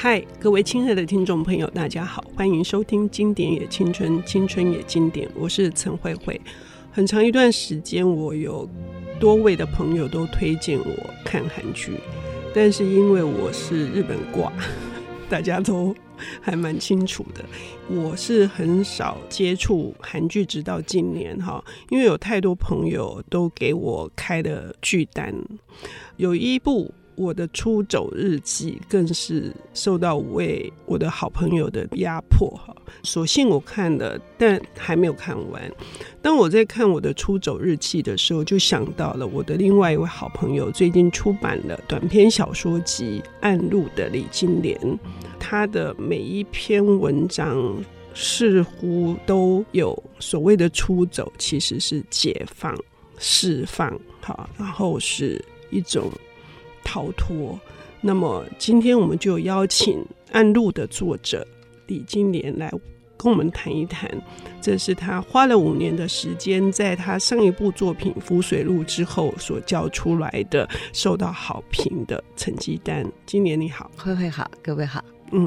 嗨，各位亲爱的听众朋友，大家好，欢迎收听《经典也青春，青春也经典》，我是陈慧慧。很长一段时间，我有多位的朋友都推荐我看韩剧，但是因为我是日本挂，大家都还蛮清楚的，我是很少接触韩剧，直到今年哈，因为有太多朋友都给我开的剧单，有一部。我的出走日记更是受到五位我的好朋友的压迫哈，所幸我看了，但还没有看完。当我在看我的出走日记的时候，就想到了我的另外一位好朋友最近出版了短篇小说集《暗路》的李金莲，他的每一篇文章似乎都有所谓的出走，其实是解放、释放，好，然后是一种。逃脱。那么今天我们就邀请《暗路》的作者李金莲来跟我们谈一谈，这是他花了五年的时间，在他上一部作品《浮水路》之后所交出来的受到好评的成绩单。金莲你好，慧慧好，各位好，嗯，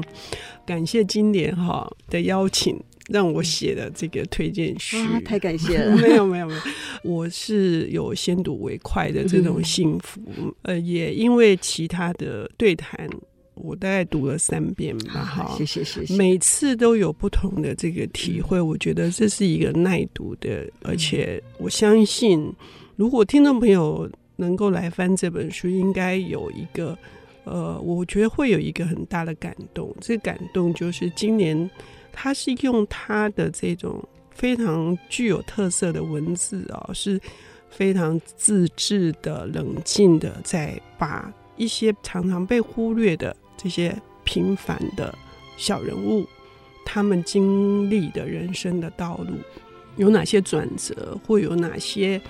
感谢金莲哈的邀请。让我写的这个推荐序，啊，太感谢 了。没有没有没有，我是有先睹为快的这种幸福。嗯、呃，也因为其他的对谈，我大概读了三遍吧。哈、啊，谢谢谢谢。每次都有不同的这个体会，我觉得这是一个耐读的，而且我相信，如果听众朋友能够来翻这本书，应该有一个呃，我觉得会有一个很大的感动。这个感动就是今年。他是用他的这种非常具有特色的文字啊，是非常自制的、冷静的，在把一些常常被忽略的这些平凡的小人物，他们经历的人生的道路有哪些转折，会有哪些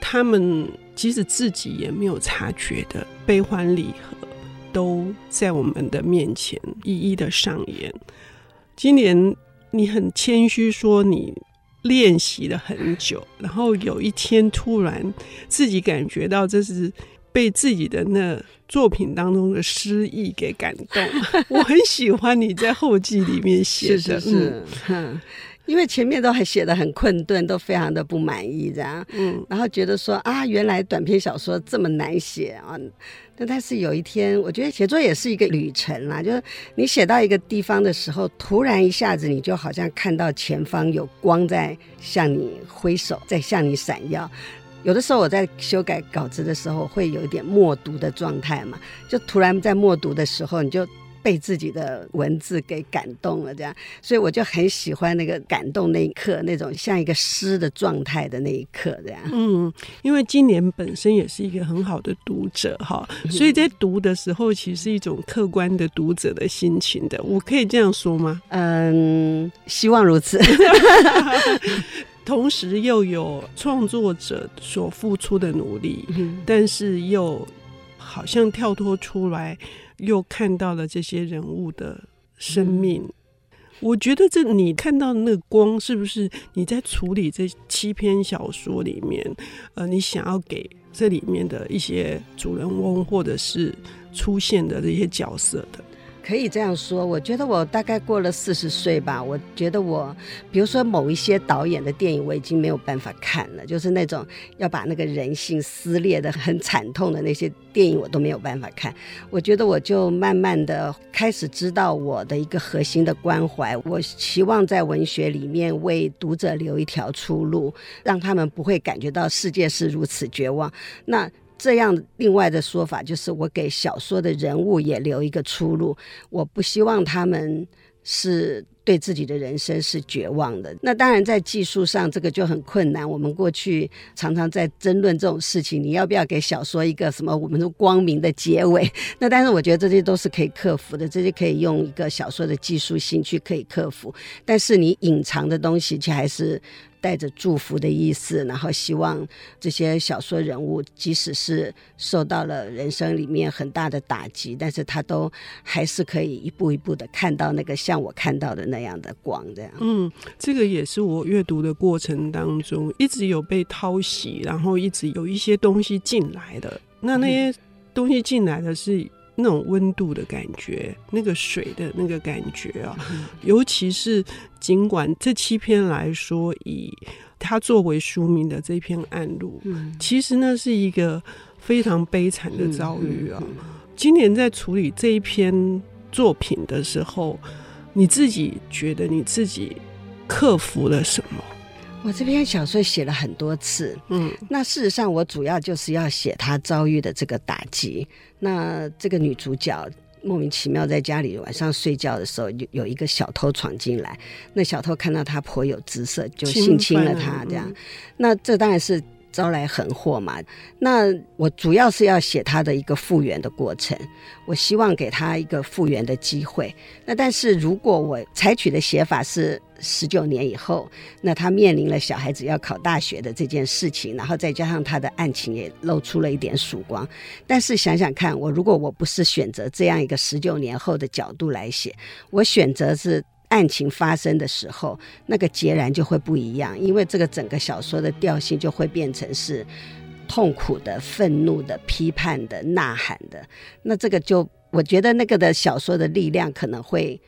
他们即使自己也没有察觉的悲欢离合，都在我们的面前一一的上演。今年你很谦虚说你练习了很久，然后有一天突然自己感觉到这是被自己的那作品当中的诗意给感动。我很喜欢你在后记里面写的，是是是，嗯，因为前面都还写的很困顿，都非常的不满意这样，嗯，然后觉得说啊，原来短篇小说这么难写啊。那但是有一天，我觉得写作也是一个旅程啦。就是你写到一个地方的时候，突然一下子你就好像看到前方有光在向你挥手，在向你闪耀。有的时候我在修改稿子的时候，会有一点默读的状态嘛，就突然在默读的时候，你就。被自己的文字给感动了，这样，所以我就很喜欢那个感动那一刻，那种像一个诗的状态的那一刻，这样。嗯，因为今年本身也是一个很好的读者哈，所以在读的时候，其实是一种客观的读者的心情的。我可以这样说吗？嗯，希望如此。同时又有创作者所付出的努力，但是又好像跳脱出来。又看到了这些人物的生命，嗯、我觉得这你看到的那个光，是不是你在处理这七篇小说里面，呃，你想要给这里面的一些主人翁或者是出现的这些角色的？可以这样说，我觉得我大概过了四十岁吧。我觉得我，比如说某一些导演的电影，我已经没有办法看了，就是那种要把那个人性撕裂得很惨痛的那些电影，我都没有办法看。我觉得我就慢慢的开始知道我的一个核心的关怀，我希望在文学里面为读者留一条出路，让他们不会感觉到世界是如此绝望。那。这样，另外的说法就是，我给小说的人物也留一个出路。我不希望他们是对自己的人生是绝望的。那当然，在技术上这个就很困难。我们过去常常在争论这种事情，你要不要给小说一个什么我们说光明的结尾？那但是我觉得这些都是可以克服的，这些可以用一个小说的技术性去可以克服。但是你隐藏的东西却还是。带着祝福的意思，然后希望这些小说人物，即使是受到了人生里面很大的打击，但是他都还是可以一步一步的看到那个像我看到的那样的光，这样。嗯，这个也是我阅读的过程当中一直有被掏袭，然后一直有一些东西进来的。那那些东西进来的是。那种温度的感觉，那个水的那个感觉啊，尤其是尽管这七篇来说，以他作为书名的这篇《暗录》，其实那是一个非常悲惨的遭遇啊。今年在处理这一篇作品的时候，你自己觉得你自己克服了什么？我这篇小说写了很多次，嗯，那事实上我主要就是要写她遭遇的这个打击。那这个女主角莫名其妙在家里晚上睡觉的时候，有有一个小偷闯进来，那小偷看到她颇有姿色，就性侵了她，这样。那这当然是。招来横祸嘛？那我主要是要写他的一个复原的过程，我希望给他一个复原的机会。那但是如果我采取的写法是十九年以后，那他面临了小孩子要考大学的这件事情，然后再加上他的案情也露出了一点曙光。但是想想看，我如果我不是选择这样一个十九年后的角度来写，我选择是。案情发生的时候，那个截然就会不一样，因为这个整个小说的调性就会变成是痛苦的、愤怒的、批判的、呐喊的。那这个就，我觉得那个的小说的力量可能会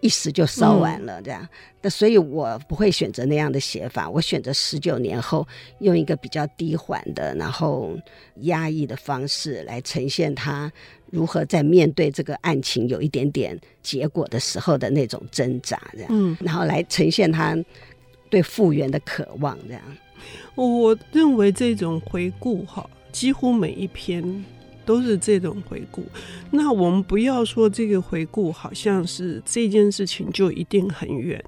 一时就烧完了，这样。那、嗯、所以我不会选择那样的写法，我选择十九年后用一个比较低缓的，然后压抑的方式来呈现他。如何在面对这个案情有一点点结果的时候的那种挣扎，这样，嗯，然后来呈现他对复原的渴望，这样。我认为这种回顾哈，几乎每一篇都是这种回顾。那我们不要说这个回顾好像是这件事情就一定很远，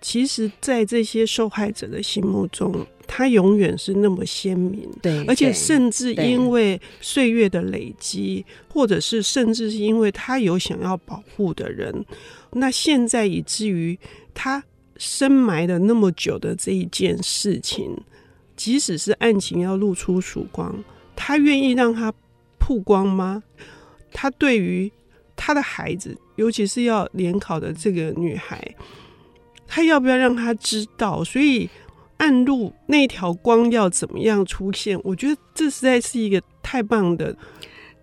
其实，在这些受害者的心目中。他永远是那么鲜明，对，而且甚至因为岁月的累积，或者是甚至是因为他有想要保护的人，那现在以至于他深埋了那么久的这一件事情，即使是案情要露出曙光，他愿意让他曝光吗？他对于他的孩子，尤其是要联考的这个女孩，他要不要让他知道？所以。暗路那条光要怎么样出现？我觉得这实在是一个太棒的。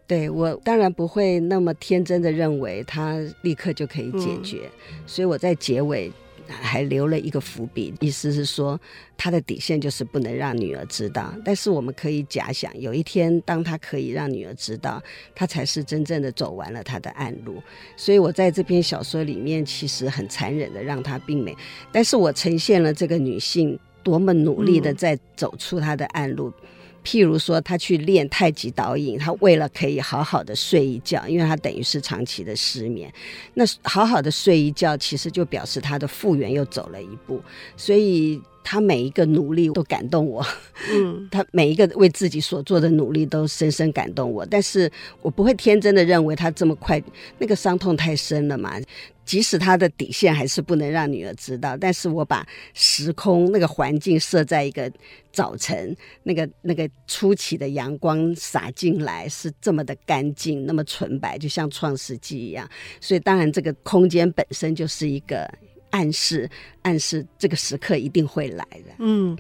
对，我当然不会那么天真的认为他立刻就可以解决，嗯、所以我在结尾。还留了一个伏笔，意思是说他的底线就是不能让女儿知道。但是我们可以假想，有一天当他可以让女儿知道，他才是真正的走完了他的暗路。所以我在这篇小说里面其实很残忍的让他并没，但是我呈现了这个女性多么努力的在走出她的暗路。嗯譬如说，他去练太极导引，他为了可以好好的睡一觉，因为他等于是长期的失眠。那好好的睡一觉，其实就表示他的复原又走了一步。所以他每一个努力都感动我，嗯，他每一个为自己所做的努力都深深感动我。但是我不会天真的认为他这么快，那个伤痛太深了嘛。即使他的底线还是不能让女儿知道，但是我把时空那个环境设在一个早晨，那个那个初起的阳光洒进来是这么的干净，那么纯白，就像创世纪一样。所以当然这个空间本身就是一个暗示，暗示这个时刻一定会来的。嗯。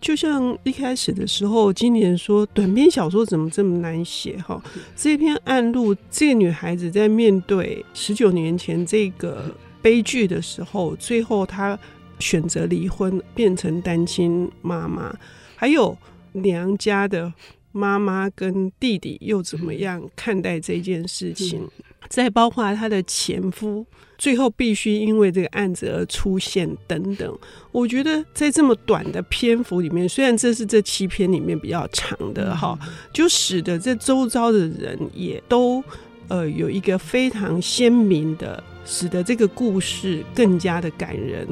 就像一开始的时候，今年说短篇小说怎么这么难写哈？这篇暗路，这个女孩子在面对十九年前这个悲剧的时候，最后她选择离婚，变成单亲妈妈，还有娘家的妈妈跟弟弟又怎么样看待这件事情？再包括她的前夫。最后必须因为这个案子而出现等等，我觉得在这么短的篇幅里面，虽然这是这七篇里面比较长的哈，就使得这周遭的人也都呃有一个非常鲜明的，使得这个故事更加的感人。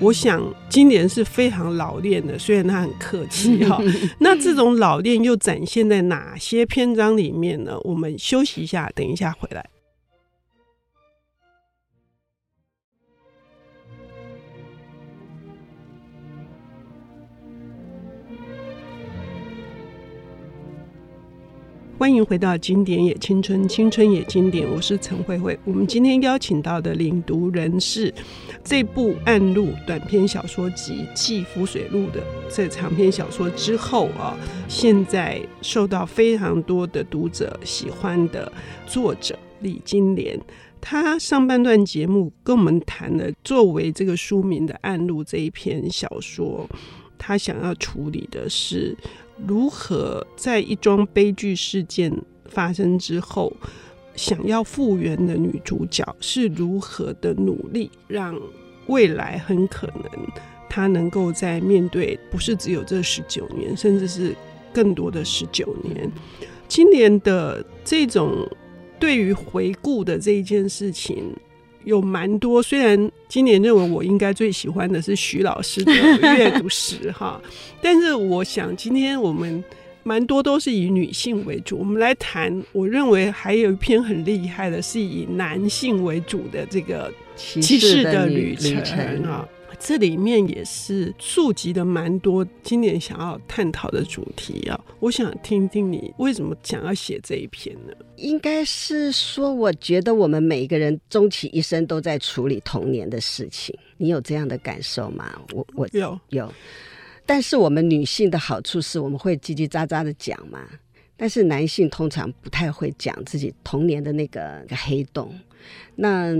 我想今年是非常老练的，虽然他很客气 哈。那这种老练又展现在哪些篇章里面呢？我们休息一下，等一下回来。欢迎回到《经典也青春，青春也经典》，我是陈慧慧。我们今天邀请到的领读人是这部《暗路》短篇小说集《继浮水路》的这长篇小说之后啊，现在受到非常多的读者喜欢的作者李金莲。他上半段节目跟我们谈了作为这个书名的《暗路》这一篇小说，他想要处理的是如何在一桩悲剧事件发生之后，想要复原的女主角是如何的努力，让未来很可能她能够在面对不是只有这十九年，甚至是更多的十九年，今年的这种。对于回顾的这一件事情，有蛮多。虽然今年认为我应该最喜欢的是徐老师的阅读史哈，但是我想今天我们蛮多都是以女性为主。我们来谈，我认为还有一篇很厉害的是以男性为主的这个骑士的旅程啊。这里面也是触及的蛮多今年想要探讨的主题啊，我想听听你为什么想要写这一篇呢？应该是说，我觉得我们每一个人终其一生都在处理童年的事情，你有这样的感受吗？我我有有，但是我们女性的好处是我们会叽叽喳喳的讲嘛，但是男性通常不太会讲自己童年的那个那个黑洞。那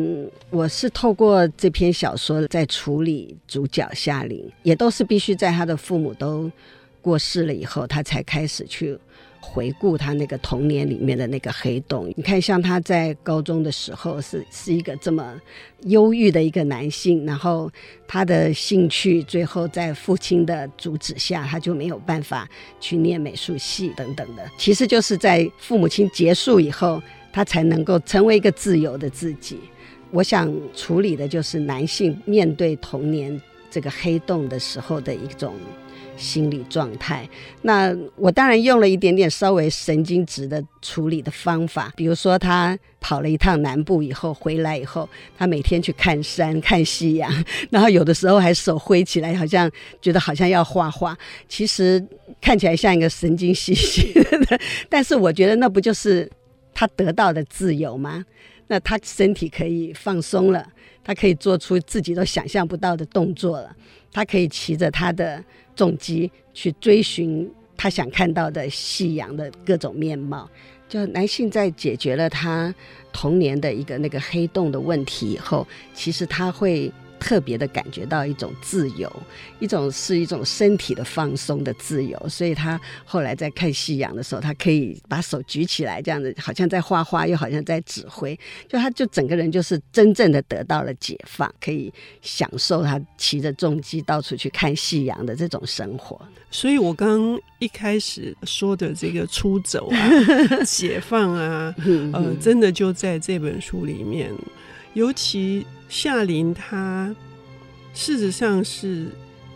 我是透过这篇小说在处理主角夏琳，也都是必须在他的父母都过世了以后，他才开始去回顾他那个童年里面的那个黑洞。你看，像他在高中的时候是是一个这么忧郁的一个男性，然后他的兴趣最后在父亲的阻止下，他就没有办法去念美术系等等的。其实就是在父母亲结束以后。他才能够成为一个自由的自己。我想处理的就是男性面对童年这个黑洞的时候的一种心理状态。那我当然用了一点点稍微神经质的处理的方法，比如说他跑了一趟南部以后回来以后，他每天去看山看夕阳，然后有的时候还手挥起来，好像觉得好像要画画，其实看起来像一个神经兮兮的。但是我觉得那不就是。他得到的自由吗？那他身体可以放松了，他可以做出自己都想象不到的动作了，他可以骑着他的重机去追寻他想看到的夕阳的各种面貌。就男性在解决了他童年的一个那个黑洞的问题以后，其实他会。特别的感觉到一种自由，一种是一种身体的放松的自由，所以他后来在看夕阳的时候，他可以把手举起来，这样子好像在画画，又好像在指挥，就他就整个人就是真正的得到了解放，可以享受他骑着重机到处去看夕阳的这种生活。所以我刚刚一开始说的这个出走啊、解放啊，呃，真的就在这本书里面，尤其。夏琳她事实上是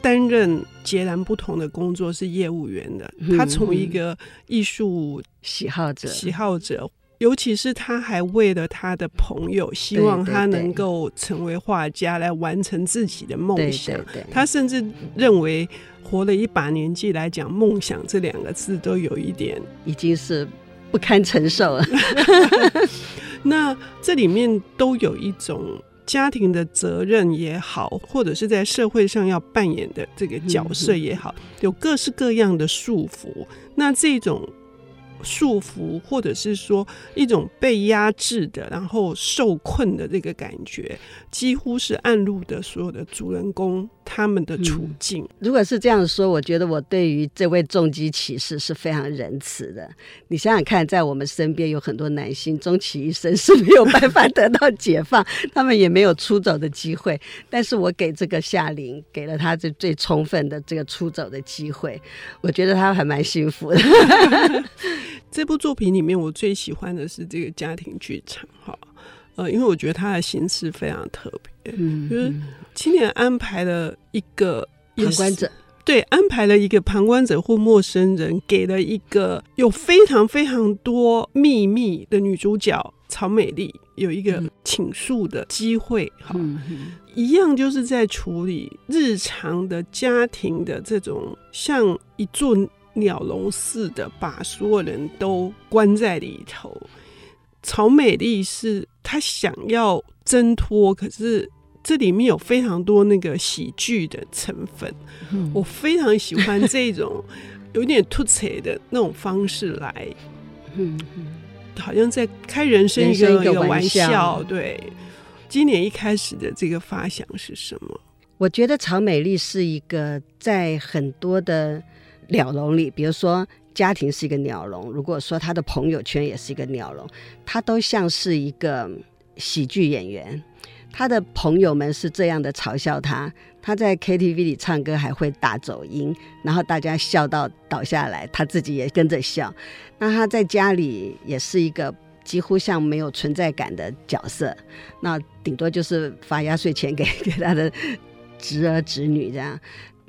担任截然不同的工作，是业务员的。她从一个艺术喜好者，喜好者，尤其是她还为了她的朋友，希望他能够成为画家，来完成自己的梦想。她甚至认为，活了一把年纪来讲，梦想这两个字都有一点已经是不堪承受了。那这里面都有一种。家庭的责任也好，或者是在社会上要扮演的这个角色也好，有各式各样的束缚。那这种。束缚，或者是说一种被压制的，然后受困的这个感觉，几乎是暗路的所有的主人公他们的处境。嗯，如果是这样说，我觉得我对于这位重机骑士是非常仁慈的。你想想看，在我们身边有很多男性，终其一生是没有办法得到解放，他们也没有出走的机会。但是我给这个夏琳，给了他这最充分的这个出走的机会，我觉得他还蛮幸福的。这部作品里面，我最喜欢的是这个家庭剧场，哈，呃，因为我觉得它的形式非常特别，嗯，就是今年安排了一个旁观者，对，安排了一个旁观者或陌生人，给了一个有非常非常多秘密的女主角曹美丽有一个倾诉的机会，哈、嗯，一样就是在处理日常的家庭的这种像一座。鸟笼似的把所有人都关在里头。曹美丽是她想要挣脱，可是这里面有非常多那个喜剧的成分。嗯、我非常喜欢这种有点突切的那种方式来。嗯嗯、好像在开人生一个生一个玩笑玩笑。对，今年一开始的这个发想是什么？我觉得曹美丽是一个在很多的鸟笼里，比如说家庭是一个鸟笼，如果说她的朋友圈也是一个鸟笼，她都像是一个喜剧演员。他的朋友们是这样的嘲笑他：他在 KTV 里唱歌还会打走音，然后大家笑到倒下来，他自己也跟着笑。那他在家里也是一个几乎像没有存在感的角色，那顶多就是发压岁钱给给他的。侄儿侄女这样，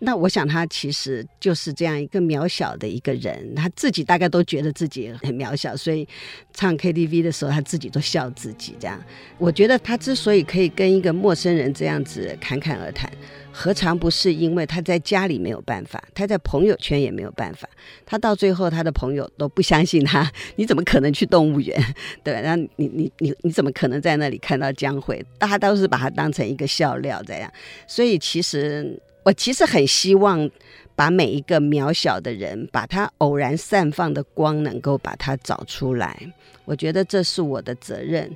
那我想他其实就是这样一个渺小的一个人，他自己大概都觉得自己很渺小，所以唱 KTV 的时候他自己都笑自己这样。我觉得他之所以可以跟一个陌生人这样子侃侃而谈，何尝不是因为他在家里没有办法，他在朋友圈也没有办法，他到最后他的朋友都不相信他，你怎么可能去动物园？对，那你你你你怎么可能在那里看到江蕙？大家都是把他当成一个笑料这样，所以其实我其实很希望把每一个渺小的人，把他偶然散放的光能够把他找出来，我觉得这是我的责任。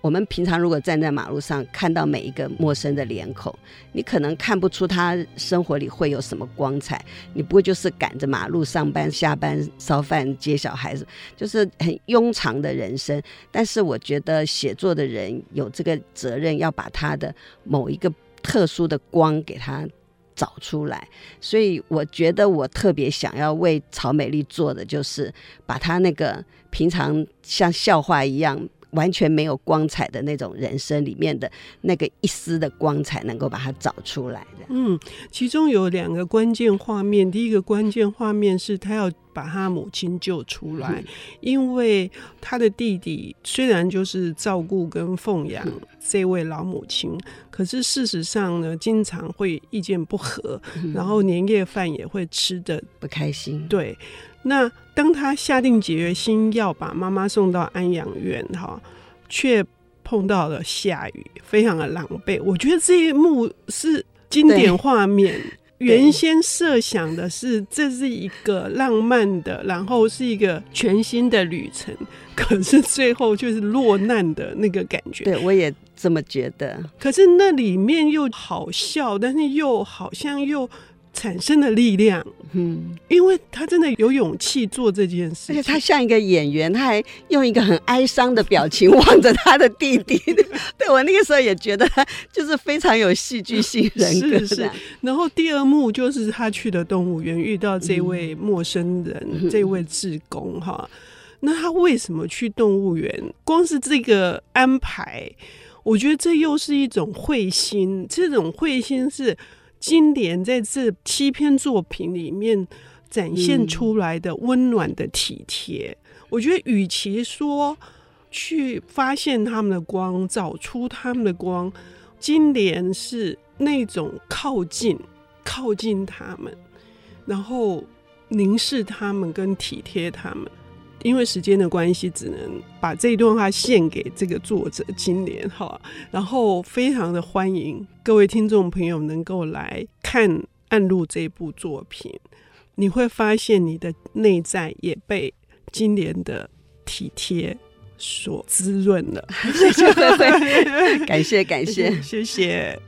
我们平常如果站在马路上看到每一个陌生的脸孔，你可能看不出他生活里会有什么光彩，你不会就是赶着马路上班、下班、烧饭、接小孩子，就是很庸常的人生。但是我觉得写作的人有这个责任，要把他的某一个特殊的光给他找出来。所以我觉得我特别想要为曹美丽做的，就是把她那个平常像笑话一样。完全没有光彩的那种人生里面的那个一丝的光彩，能够把它找出来的。嗯，其中有两个关键画面。第一个关键画面是他要把他母亲救出来，嗯、因为他的弟弟虽然就是照顾跟奉养这位老母亲，嗯、可是事实上呢，经常会意见不合，嗯、然后年夜饭也会吃的不开心。对。那当他下定决心要把妈妈送到安养院，哈，却碰到了下雨，非常的狼狈。我觉得这一幕是经典画面。原先设想的是这是一个浪漫的，然后是一个全新的旅程，可是最后就是落难的那个感觉。对，我也这么觉得。可是那里面又好笑，但是又好像又。产生的力量，嗯，因为他真的有勇气做这件事，而且他像一个演员，他还用一个很哀伤的表情望着他的弟弟。对，我那个时候也觉得他就是非常有戏剧性人格。是是。然后第二幕就是他去的动物园，遇到这位陌生人，嗯、这位志工哈。那他为什么去动物园？光是这个安排，我觉得这又是一种会心。这种会心是。金莲在这七篇作品里面展现出来的温暖的体贴，嗯、我觉得与其说去发现他们的光，找出他们的光，金莲是那种靠近、靠近他们，然后凝视他们跟体贴他们。因为时间的关系，只能把这一段话献给这个作者金莲哈，然后非常的欢迎各位听众朋友能够来看《暗路》这部作品，你会发现你的内在也被金莲的体贴所滋润了。谢谢，感谢，感谢，谢谢。